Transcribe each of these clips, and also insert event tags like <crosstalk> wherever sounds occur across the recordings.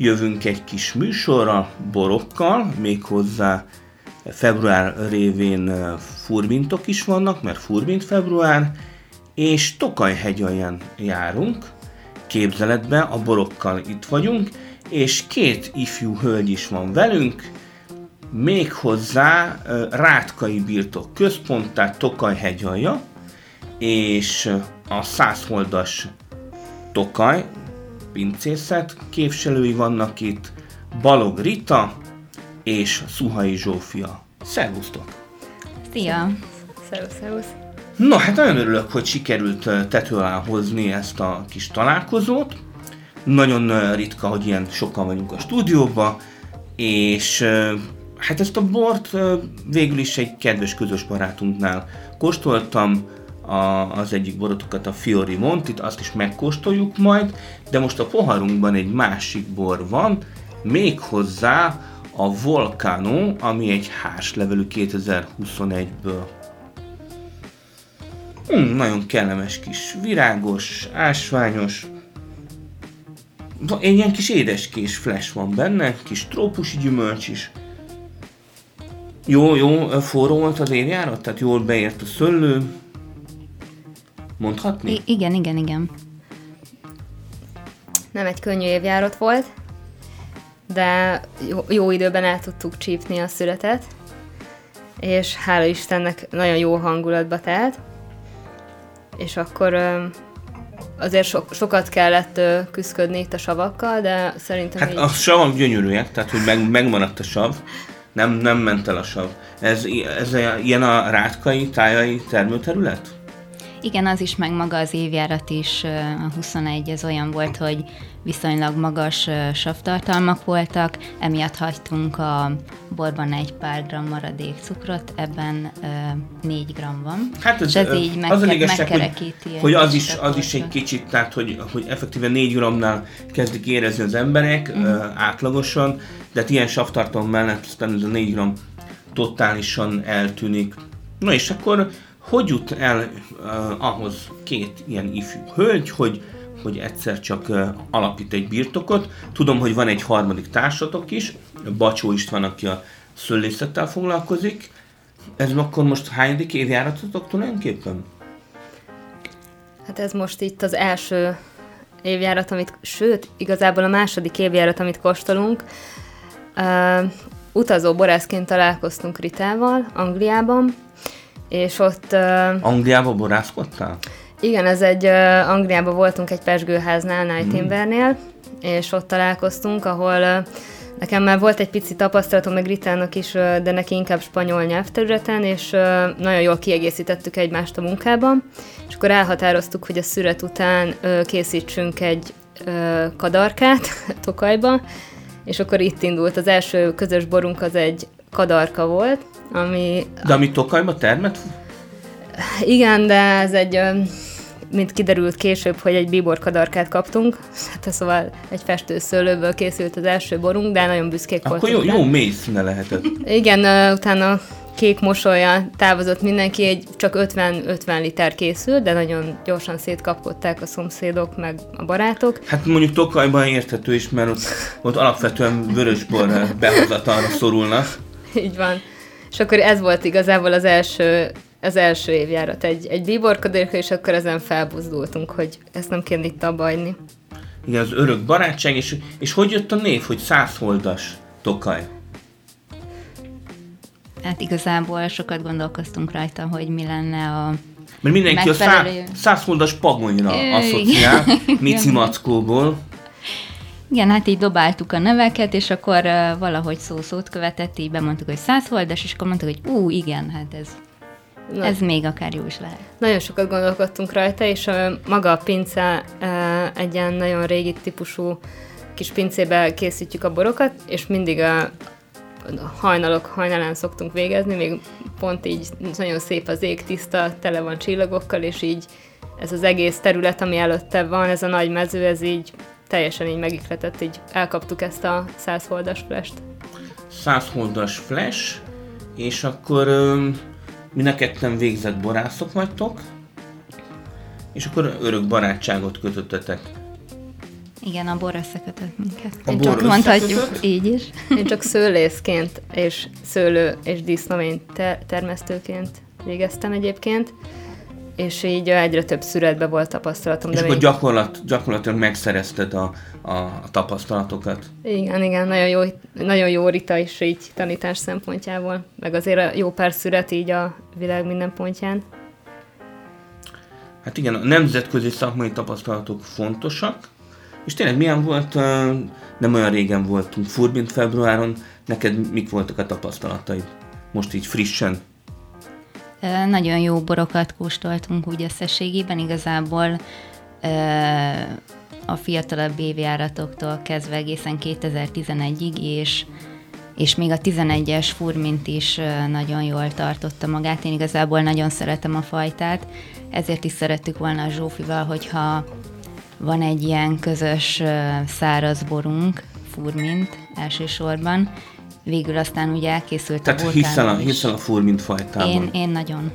jövünk egy kis műsorra borokkal, méghozzá február révén furmintok is vannak, mert furmint február, és Tokaj hegyalján járunk, képzeletbe, a borokkal itt vagyunk, és két ifjú hölgy is van velünk, méghozzá Rátkai Birtok Központ, tehát Tokaj hegyalja, és a százholdas Tokaj, pincészet képviselői vannak itt, Balog Rita és Szuhai Zsófia. Szervusztok! Szia! Szervusz, szervusz! No, hát nagyon örülök, hogy sikerült tető alá hozni ezt a kis találkozót. Nagyon ritka, hogy ilyen sokan vagyunk a stúdióban, és hát ezt a bort végül is egy kedves közös barátunknál kóstoltam, a, az egyik borotokat, a Fiori Montit, azt is megkóstoljuk majd, de most a poharunkban egy másik bor van, méghozzá a Volcano, ami egy hárslevelű 2021-ből. Hmm, nagyon kellemes kis, virágos, ásványos, egy ilyen kis édeskés flash van benne, kis trópusi gyümölcs is. Jó, jó, forró volt az évjárat, tehát jól beért a szöllő, mondhatni? I- igen, igen, igen. Nem egy könnyű évjárat volt, de jó, jó időben el tudtuk csípni a születet, és hála Istennek nagyon jó hangulatba telt, és akkor azért so, sokat kellett küzdködni itt a savakkal, de szerintem Hát így... a savak gyönyörűek, tehát hogy meg, megmaradt a sav, nem, nem ment el a sav. Ez, ez ilyen a rátkai, tájai termőterület? Igen, az is, meg maga az évjárat is, a 21, ez olyan volt, hogy viszonylag magas savtartalmak voltak, emiatt hagytunk a borban egy pár gram maradék cukrot, ebben 4 gram van. Hát ez, ez így meg, az a igazság, hogy, hogy az, is, az is egy kicsit, tehát hogy, hogy effektíve 4 gramnál kezdik érezni az emberek uh-huh. átlagosan, de hát ilyen savtartalom mellett aztán ez a 4 gram totálisan eltűnik. Na és akkor hogy jut el uh, ahhoz két ilyen ifjú hölgy, hogy, hogy egyszer csak uh, alapít egy birtokot. Tudom, hogy van egy harmadik társatok is, Bacsó István, aki a szőlészettel foglalkozik. Ez akkor most hányadik évjáratotok tulajdonképpen? Hát ez most itt az első évjárat, amit, sőt, igazából a második évjárat, amit kóstolunk. Uh, utazó borászként találkoztunk Ritával, Angliában, és ott... Uh, Angliába borászkodtál? Igen, ez egy, uh, Angliában voltunk egy pesgőháznál, Nightingale-nél, mm. és ott találkoztunk, ahol uh, Nekem már volt egy pici tapasztalatom, meg Ritának is, de neki inkább spanyol nyelvterületen, és nagyon jól kiegészítettük egymást a munkában, és akkor elhatároztuk, hogy a szüret után készítsünk egy kadarkát <laughs> Tokajba, és akkor itt indult. Az első közös borunk az egy kadarka volt, ami... De ami Tokajba termet? Igen, de ez egy, mint kiderült később, hogy egy bíbor kadarkát kaptunk, hát szóval egy festőszőlőből készült az első borunk, de nagyon büszkék Akkor voltunk. Akkor jó, jó mély színe lehetett. Igen, utána kék mosolya távozott mindenki, egy csak 50-50 liter készült, de nagyon gyorsan szétkapkodták a szomszédok, meg a barátok. Hát mondjuk Tokajban érthető is, mert ott, ott alapvetően vörösbor behozatalra szorulnak. Így van. És akkor ez volt igazából az első, az első évjárat, egy, egy bíborkodérka, és akkor ezen felbuzdultunk, hogy ezt nem kéne itt abba hagyni. Igen, az örök barátság, és, és hogy jött a név, hogy százholdas Tokaj? Hát igazából sokat gondolkoztunk rajta, hogy mi lenne a Mert mindenki megfelelő... a százholdas pagonyra asszociál, <laughs> Mici Mackóból. Igen, hát így dobáltuk a neveket, és akkor uh, valahogy szó-szót követett, így bemondtuk, hogy százholdas, és akkor mondtuk, hogy ú, igen, hát ez, Na. ez még akár jó is lehet. Nagyon sokat gondolkodtunk rajta, és uh, maga a pince uh, egy ilyen nagyon régi típusú kis pincébe készítjük a borokat, és mindig a hajnalok hajnalán szoktunk végezni, még pont így nagyon szép az ég, tiszta, tele van csillagokkal, és így ez az egész terület, ami előtte van, ez a nagy mező, ez így teljesen így megikletett, így elkaptuk ezt a 100 holdas flash-t. 100 holdas flash, és akkor mi ketten végzett borászok vagytok, és akkor örök barátságot kötöttetek. Igen, a bor összekötött minket. A Én bor csak mondhatjuk így is. Én csak szőlészként és szőlő és disznövény termesztőként végeztem egyébként, és így egyre több szüretbe volt tapasztalatom. És de akkor még... gyakorlat, gyakorlatilag megszerezted a, a, a tapasztalatokat. Igen, igen, nagyon jó, nagyon jó Rita is így tanítás szempontjából, meg azért a jó pár szüret így a világ minden pontján. Hát igen, a nemzetközi szakmai tapasztalatok fontosak, és tényleg milyen volt, nem olyan régen voltunk, Furbint februáron, neked mik voltak a tapasztalataid? Most így frissen. Nagyon jó borokat kóstoltunk úgy összességében, igazából a fiatalabb évjáratoktól kezdve egészen 2011-ig, és, és még a 11-es furmint is nagyon jól tartotta magát. Én igazából nagyon szeretem a fajtát, ezért is szerettük volna a Zsófival, hogyha van egy ilyen közös száraz borunk, furmint elsősorban, végül aztán ugye elkészült Tehát a hiszel a, hiszel a furmint fajtában. Én, én nagyon.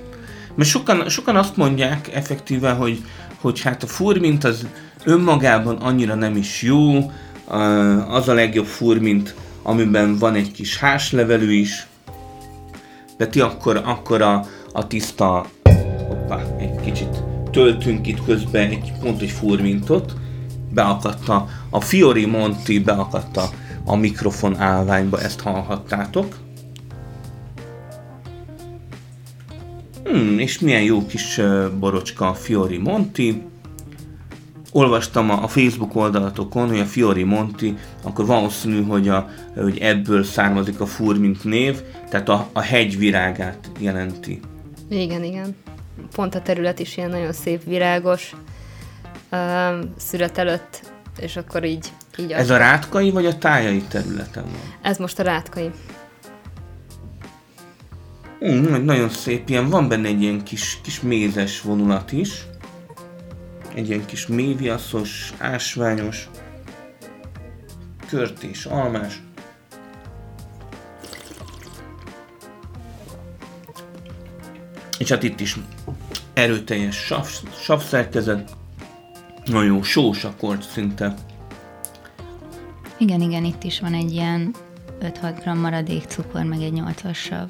Mert sokan, sokan azt mondják effektíve, hogy, hogy hát a furmint az önmagában annyira nem is jó, az a legjobb furmint, amiben van egy kis háslevelű is, de ti akkor, akkor a, a tiszta, hoppá, egy kicsit töltünk itt közben egy, pont egy furmintot, beakadta a Fiori Monti, beakadta a mikrofon állványba, ezt hallhattátok. Hmm, és milyen jó kis borocska a Fiori Monti. Olvastam a, Facebook oldalatokon, hogy a Fiori Monti, akkor valószínű, hogy, a, hogy ebből származik a Furmint név, tehát a, a hegyvirágát jelenti. Igen, igen pont a terület is ilyen nagyon szép, virágos, szüret előtt, és akkor így... így Ez a rátkai vagy a tájai területen van? Ez most a rátkai. Mm, nagyon szép, ilyen van benne egy ilyen kis, kis mézes vonulat is. Egy ilyen kis méviaszos, ásványos, körtés, almás. És hát itt is erőteljes sav, savszerkezet, nagyon sós akkord szinte. Igen, igen, itt is van egy ilyen 5-6 g maradék cukor, meg egy 8-as sav.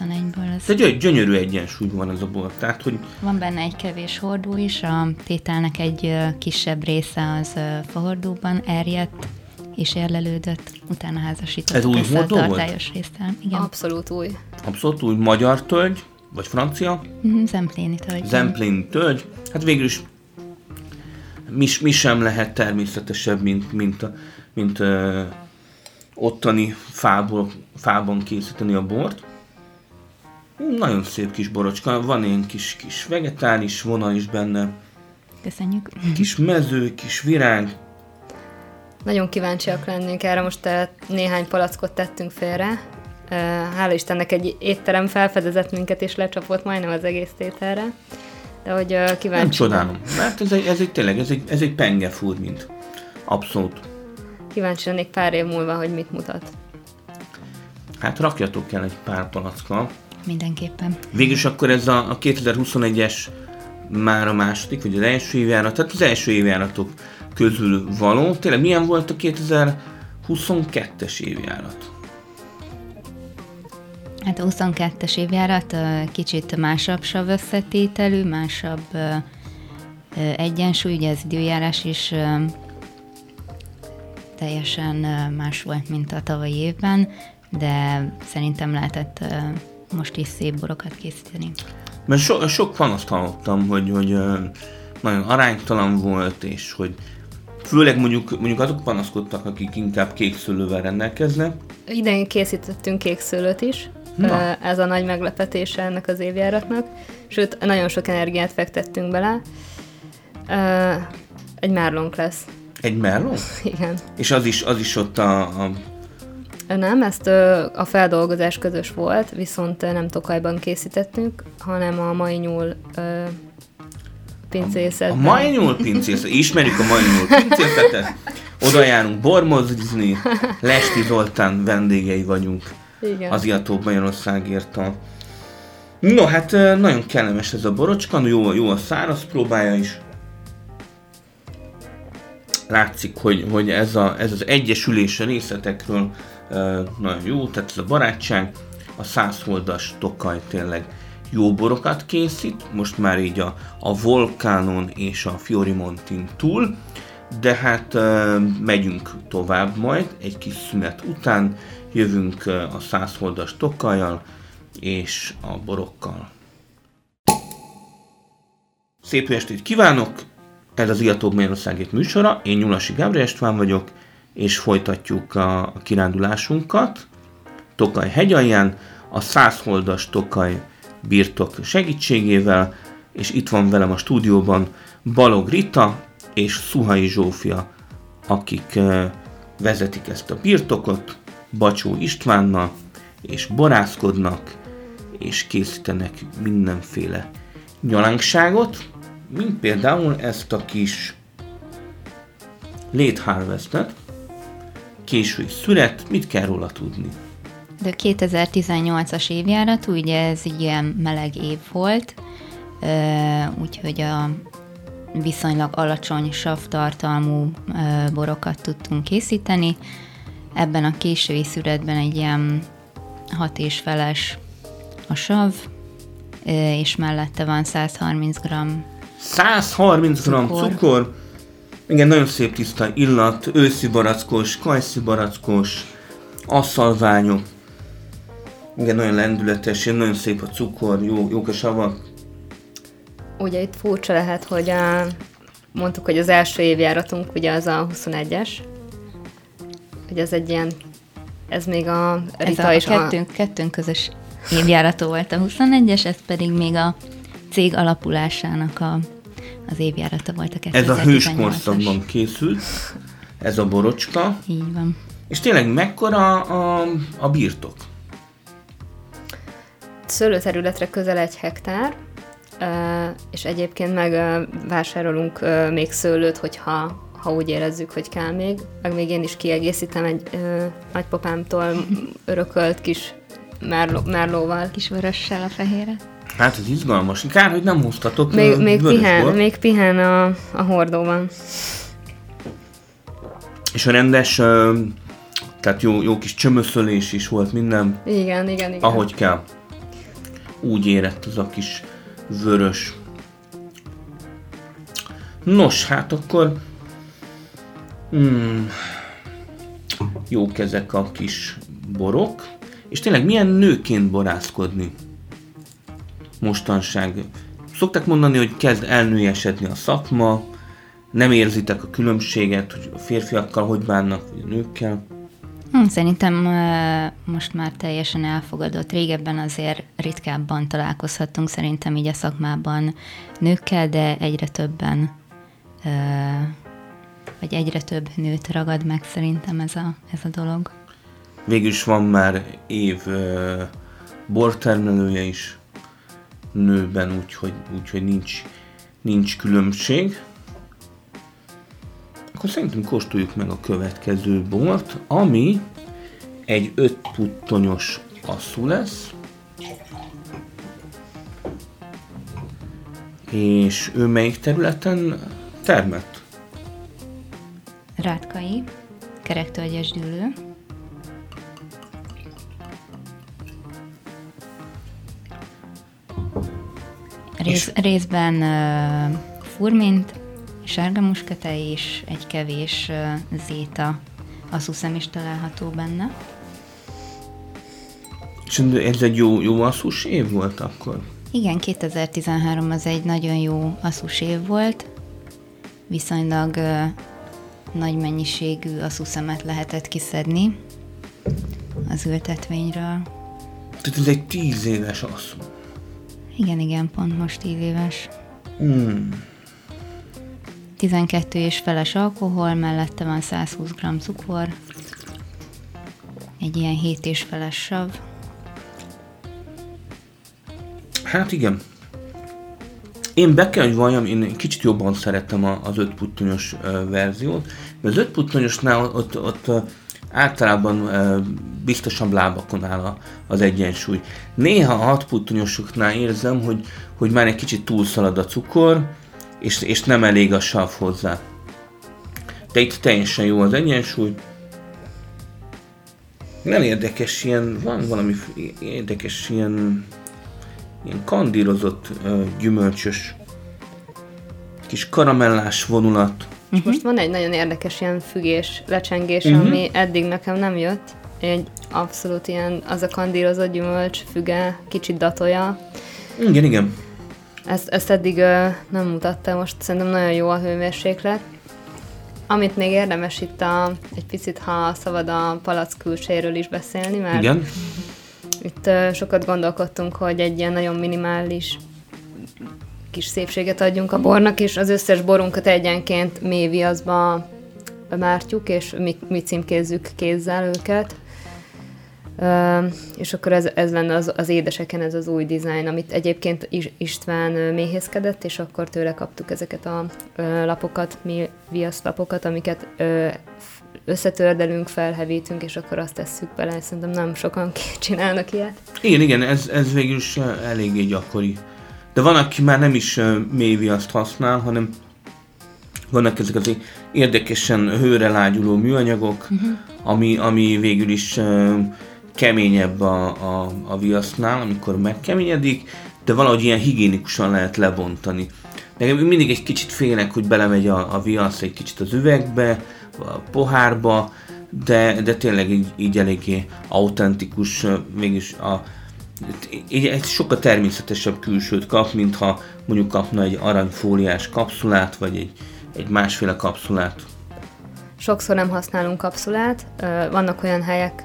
21-ből. Ez... egy gyönyörű egyensúly van az a bor, tehát hogy... Van benne egy kevés hordó is, a tételnek egy kisebb része az fahordóban erjedt, és érlelődött, utána házasított Ez új hordó a tartályos résztel. Igen. Abszolút új. Abszolút új. Magyar tölgy, vagy francia. Mm-hmm, Zempléni tölgy. Zempléni tölgy. Hát végül is mi, mi sem lehet természetesebb, mint, mint, mint ö, ottani fából, fában készíteni a bort. Nagyon szép kis borocska, van ilyen kis, kis vegetális vonal is benne. Köszönjük. Kis mező, kis virág. Nagyon kíváncsiak lennénk erre, most néhány palackot tettünk félre, hála Istennek egy étterem felfedezett minket, és lecsapott majdnem az egész tételre. De hogy kíváncsi. Nem csodálom, mert ez egy, ez egy tényleg, ez egy, ez egy penge mint Abszolút. Kíváncsi lennék pár év múlva, hogy mit mutat. Hát rakjatok el egy pár palackkal. Mindenképpen. Végülis akkor ez a, a 2021-es már a második, vagy az első évjárat, tehát az első évjáratok közül való. Tényleg milyen volt a 2022-es évjárat? Hát a 22-es évjárat kicsit másabb sav összetételű, másabb egyensúly, ugye az időjárás is teljesen más volt, mint a tavalyi évben, de szerintem lehetett most is szép borokat készíteni. Mert so, sok panaszt hallottam, hogy, hogy nagyon aránytalan volt, és hogy főleg mondjuk, mondjuk azok panaszkodtak, akik inkább kékszőlővel rendelkeznek. Idején készítettünk kékszőlőt is, Na. ez a nagy meglepetése ennek az évjáratnak. Sőt, nagyon sok energiát fektettünk bele. Egy márlónk lesz. Egy merló? Igen. És az is, az is ott a, a nem, ezt a feldolgozás közös volt, viszont nem Tokajban készítettünk, hanem a mai nyúl pincészetben. A, a mai nyúl pincészet, ismerjük a mai nyúl pincészetet, oda járunk bormozni, Lesti Zoltán vendégei vagyunk Igen. az Iatóbb Magyarországért a No, hát nagyon kellemes ez a borocska, jó, jó a száraz próbája is. Látszik, hogy, hogy ez, a, ez az egyesülés a részletekről nagyon jó, tehát ez a barátság, a százholdas Tokaj tényleg jó borokat készít, most már így a, a Volkánon és a Fiorimontin túl, de hát megyünk tovább majd, egy kis szünet után jövünk a százholdas Tokajjal és a borokkal. Szép estét kívánok! Ez az Iatóbb Magyarországét műsora, én Nyulasi Gábor Estván vagyok, és folytatjuk a kirándulásunkat Tokaj hegyalján, a százholdas Tokaj birtok segítségével, és itt van velem a stúdióban Balog Rita és Szuhai Zsófia, akik vezetik ezt a birtokot, Bacsó Istvánnal, és borászkodnak, és készítenek mindenféle nyalánkságot, mint például ezt a kis late harvestet, késői szület, mit kell róla tudni? De 2018-as évjárat, ugye ez ilyen meleg év volt, úgyhogy a viszonylag alacsony savtartalmú borokat tudtunk készíteni. Ebben a késői szüretben egy ilyen hat és feles a sav, és mellette van 130 g 130 g cukor. cukor. Igen, nagyon szép tiszta illat, őszi barackos, kajszi barackos, asszalványok. Igen, nagyon lendületes, nagyon szép a cukor, jó, jók a savak. Ugye itt furcsa lehet, hogy a, mondtuk, hogy az első évjáratunk ugye az a 21-es, hogy ez egy ilyen, ez még a Rita ez a, és kettőnk, a... kettőnk közös évjárató volt a 21-es, ez pedig még a cég alapulásának a, az évjárata volt a 2018-as. Ez a hőskorszakban készült, ez a borocska. Így van. És tényleg mekkora a, a birtok? Szőlőterületre közel egy hektár, és egyébként meg vásárolunk még szőlőt, hogyha ha úgy érezzük, hogy kell még. Meg még én is kiegészítem egy ö, nagypapámtól örökölt kis merló, merlóval. Kis vörössel a fehére. Hát ez izgalmas. Kár, hogy nem hoztatok Még, még pihen, még pihen a, a hordóban. És a rendes, tehát jó, jó kis csömöszölés is volt minden. Igen, igen, igen. Ahogy kell. Úgy érett az a kis vörös. Nos, hát akkor... Hmm, jók ezek a kis borok. És tényleg milyen nőként borászkodni mostanság? Szokták mondani, hogy kezd elnőjesedni a szakma, nem érzitek a különbséget, hogy a férfiakkal hogy bánnak, vagy a nőkkel? Hm, szerintem most már teljesen elfogadott. Régebben azért ritkábban találkozhattunk szerintem így a szakmában nőkkel, de egyre többen, vagy egyre több nőt ragad meg szerintem ez a, ez a dolog. Végül is van már év bortermelője is nőben, úgyhogy, úgyhogy nincs, nincs különbség. Akkor szerintem kóstoljuk meg a következő bort, ami egy 5 puttonyos asszú lesz. És ő melyik területen termett? Rátkai, kerektölgyes dűlő. Rész, részben uh, furmint, sárga muskete és egy kevés uh, zéta asszuszem is található benne. És ez egy jó, jó asszus év volt akkor? Igen, 2013 az egy nagyon jó asszus év volt. Viszonylag uh, nagy mennyiségű asszuszemet lehetett kiszedni az ültetvényről. Tehát ez egy tíz éves asszú. Igen, igen, pont most tíz éves. Hmm. 12 és feles alkohol, mellette van 120 g cukor, egy ilyen 7 és feles sav. Hát igen. Én be kell, hogy valljam, én kicsit jobban szerettem az 5 puttonyos verziót, mert az 5 puttonyosnál ott, ott általában biztosabb lábakon áll az egyensúly. Néha a 6 puttonyosoknál érzem, hogy, hogy már egy kicsit túlszalad a cukor, és, és nem elég a sav hozzá. De itt teljesen jó az egyensúly. Nem érdekes, ilyen, van valami érdekes, ilyen, ilyen kandírozott, gyümölcsös, kis karamellás vonulat. Uh-huh. Most van egy nagyon érdekes ilyen fügés, lecsengés, uh-huh. ami eddig nekem nem jött. Egy abszolút ilyen, az a kandírozott gyümölcs, füge, kicsit datolja. Igen, igen. Ezt, ezt eddig uh, nem mutatta, most szerintem nagyon jó a hőmérséklet. Amit még érdemes itt a, egy picit, ha szabad a palack külséről is beszélni, mert Igen. Itt sokat gondolkodtunk, hogy egy ilyen nagyon minimális kis szépséget adjunk a bornak, és az összes borunkat egyenként mély viaszba mártjuk, és mi, mi címkézzük kézzel őket. És akkor ez, ez lenne az, az édeseken ez az új dizájn, amit egyébként István méhészkedett, és akkor tőle kaptuk ezeket a uh, lapokat, mi viaszlapokat, amiket összetördelünk, felhevítünk, és akkor azt tesszük bele. Szerintem nem sokan <laughs> csinálnak ilyet. Igen, igen, ez, ez végül is eléggé gyakori. De van, aki már nem is mély viaszt használ, hanem vannak ezek az érdekesen hőre lágyuló műanyagok, uh-huh. ami, ami végül is keményebb a, a, a viasznál, amikor megkeményedik, de valahogy ilyen higiénikusan lehet lebontani. Nekem mindig egy kicsit félek, hogy belemegy a, a viasz egy kicsit az üvegbe, pohárba, de, de tényleg így, így eléggé autentikus, mégis a, így egy sokkal természetesebb külsőt kap, mintha mondjuk kapna egy aranyfóliás kapszulát, vagy egy, egy másféle kapszulát. Sokszor nem használunk kapszulát, vannak olyan helyek,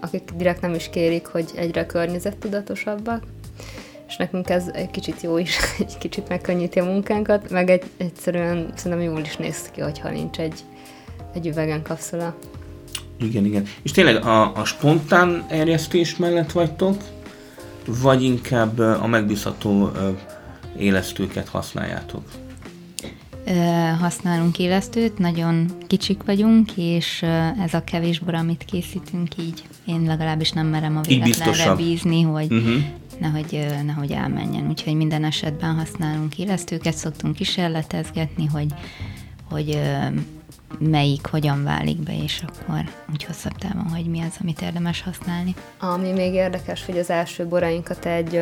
akik direkt nem is kérik, hogy egyre környezettudatosabbak, és nekünk ez egy kicsit jó is, <laughs> egy kicsit megkönnyíti a munkánkat, meg egy, egyszerűen szerintem jól is néz ki, hogyha nincs egy, egy üvegen kapszula. Igen, igen. És tényleg a, a spontán erjesztés mellett vagytok, vagy inkább a megbízható élesztőket használjátok? használunk élesztőt, nagyon kicsik vagyunk, és ez a kevés bor, amit készítünk, így én legalábbis nem merem a véletlenre bízni, hogy uh-huh. nehogy, nehogy elmenjen. Úgyhogy minden esetben használunk élesztőket, szoktunk kísérletezgetni, hogy, hogy melyik hogyan válik be, és akkor úgy hosszabb távon, hogy mi az, amit érdemes használni. Ami még érdekes, hogy az első borainkat egy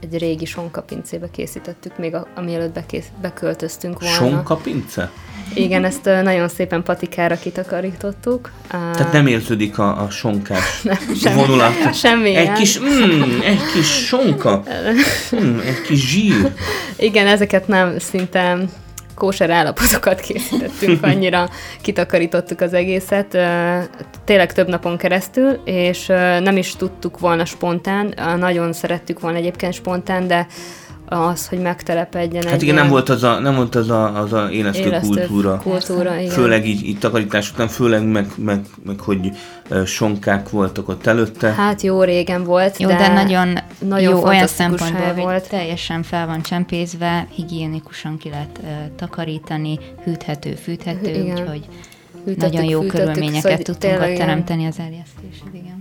egy régi sonkapincébe készítettük, még a, amielőtt bekész, beköltöztünk volna. Sonkapince? Igen, ezt nagyon szépen patikára kitakarítottuk. Tehát nem érződik a, a sonkás <laughs> nem, semmi, vonulat? Semmi. Egy kis, mm, egy kis sonka, <laughs> mm, egy kis zsír. Igen, ezeket nem szinte kóser állapotokat készítettünk, annyira kitakarítottuk az egészet, tényleg több napon keresztül, és nem is tudtuk volna spontán, nagyon szerettük volna egyébként spontán, de az, hogy megtelepedjen Hát igen, nem volt az a, nem volt az a, az a élesztő, élesztő kultúra. kultúra igen. Főleg így, így takarítás után, főleg meg, meg, meg hogy sonkák voltak ott előtte. Hát jó régen volt, jó, de, de nagyon, nagyon jó olyan szempontból, volt. teljesen fel van csempészve, higiénikusan ki lehet uh, takarítani, hűthető, fűthető, igen. úgyhogy Hűtettük, nagyon jó fűtettük, körülményeket szóval tudtunk ott teremteni az eljesztéshez, igen.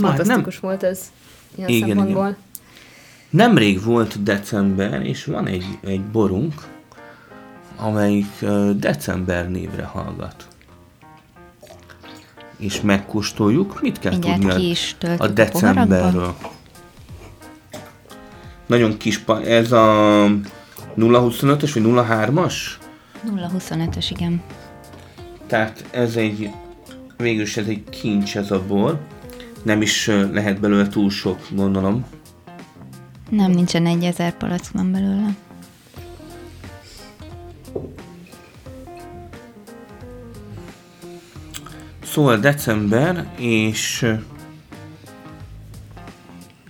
Fantasztikus nem. volt ez ilyen igen, szempontból. Igen. Nemrég volt december, és van egy, egy borunk, amelyik december névre hallgat. És megkóstoljuk, mit kell Mindjárt tudni a, a decemberről. A Nagyon kis, ez a 025-ös vagy 03-as? 025-ös, igen. Tehát ez egy, végül ez egy kincs ez a bor. Nem is lehet belőle túl sok, gondolom. Nem, nincsen egy ezer palack van belőle. Szóval december, és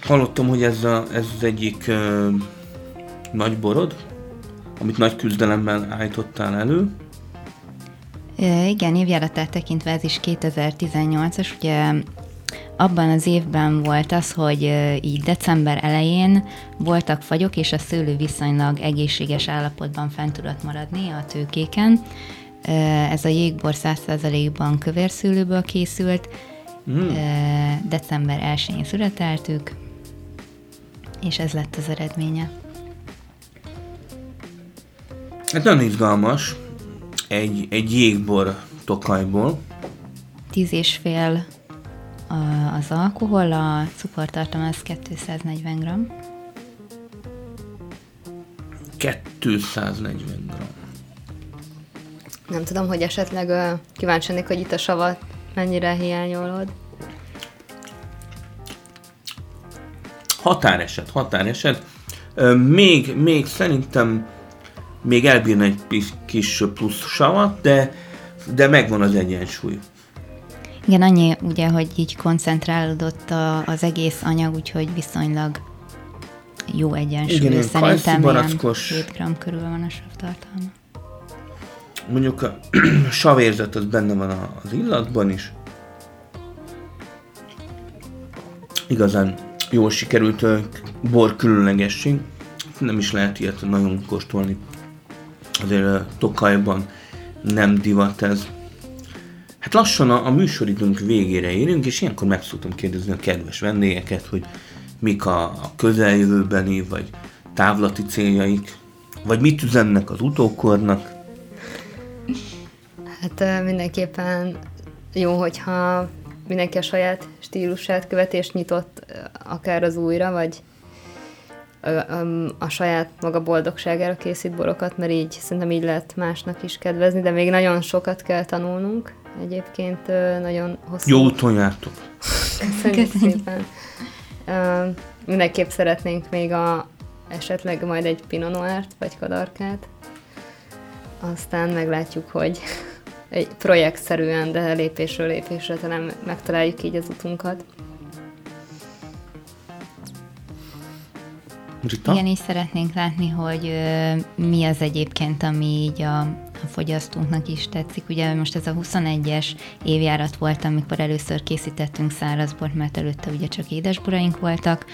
hallottam, hogy ez, a, ez az egyik uh, nagy borod. amit nagy küzdelemmel állítottál elő. Igen, évjáratát tekintve ez is 2018-as, ugye abban az évben volt az, hogy így december elején voltak fagyok, és a szőlő viszonylag egészséges állapotban fent tudott maradni a tőkéken. Ez a jégbor 100%-ban kövérszőlőből készült, mm. december 1-én születeltük, és ez lett az eredménye. Hát nagyon izgalmas, egy, egy jégbor tokajból. Tíz és fél az alkohol, a cukortartalom az 240 g. 240 g. Nem tudom, hogy esetleg uh, kíváncsi hogy itt a savat mennyire hiányolod. Határeset, határeset. Még, még szerintem még elbírna egy kis plusz savat, de, de megvan az egyensúly. Igen, annyi ugye, hogy így koncentrálódott a, az egész anyag, úgyhogy viszonylag jó egyensúly. Igen, Szerintem ilyen 7 g körül van a savtartalma. Mondjuk a <clears throat> savérzet az benne van az illatban is. Igazán jól sikerült bor különlegesség. Nem is lehet ilyet nagyon kóstolni. Azért Tokajban nem divat ez. Hát lassan a, a műsoridőnk végére érünk, és ilyenkor meg szoktam kérdezni a kedves vendégeket, hogy mik a, a közeljövőbeni, vagy távlati céljaik, vagy mit üzennek az utókornak. Hát mindenképpen jó, hogyha mindenki a saját stílusát követés nyitott akár az újra, vagy a saját maga boldogságára készít borokat, mert így szerintem így lehet másnak is kedvezni, de még nagyon sokat kell tanulnunk. Egyébként nagyon hosszú... Jó úton jártok! Köszönjük szépen! Mindenképp szeretnénk még a, esetleg majd egy Pinot Noir-t, vagy kadarkát. Aztán meglátjuk, hogy egy projektszerűen, de lépésről lépésre talán megtaláljuk így az utunkat. Rita? Igen, is szeretnénk látni, hogy ö, mi az egyébként, ami így a, a fogyasztónknak is tetszik. Ugye most ez a 21-es évjárat volt, amikor először készítettünk szárazbort, mert előtte ugye csak édesboraink voltak,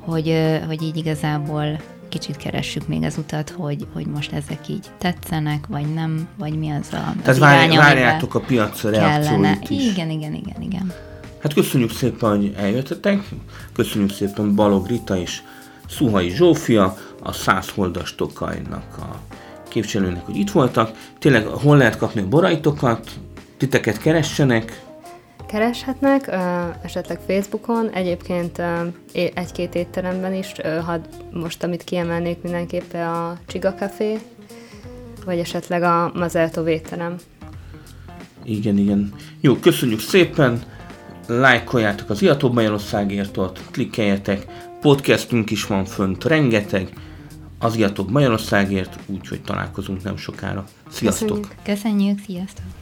hogy, hogy így igazából kicsit keressük még az utat, hogy, hogy most ezek így tetszenek, vagy nem, vagy mi az a Tehát várj, várjátok a piac reakcióit is. Igen, igen, igen, igen. Hát köszönjük szépen, hogy eljöttetek, köszönjük szépen Balog Rita is, Szuhai Zsófia, a Száz Holdas Tokajnak a képviselőnek, hogy itt voltak. Tényleg hol lehet kapni a boraitokat? Titeket keressenek? Kereshetnek, esetleg Facebookon, egyébként egy-két étteremben is, ha most amit kiemelnék mindenképpen a Csiga Café, vagy esetleg a Mazelto vételem. Igen, igen. Jó, köszönjük szépen, lájkoljátok az Iatóbb Magyarországért, klikkeljetek, Podcastünk is van fönt, rengeteg. Az Magyarországért, úgyhogy találkozunk nem sokára. Sziasztok! Köszönjük, Köszönjük sziasztok!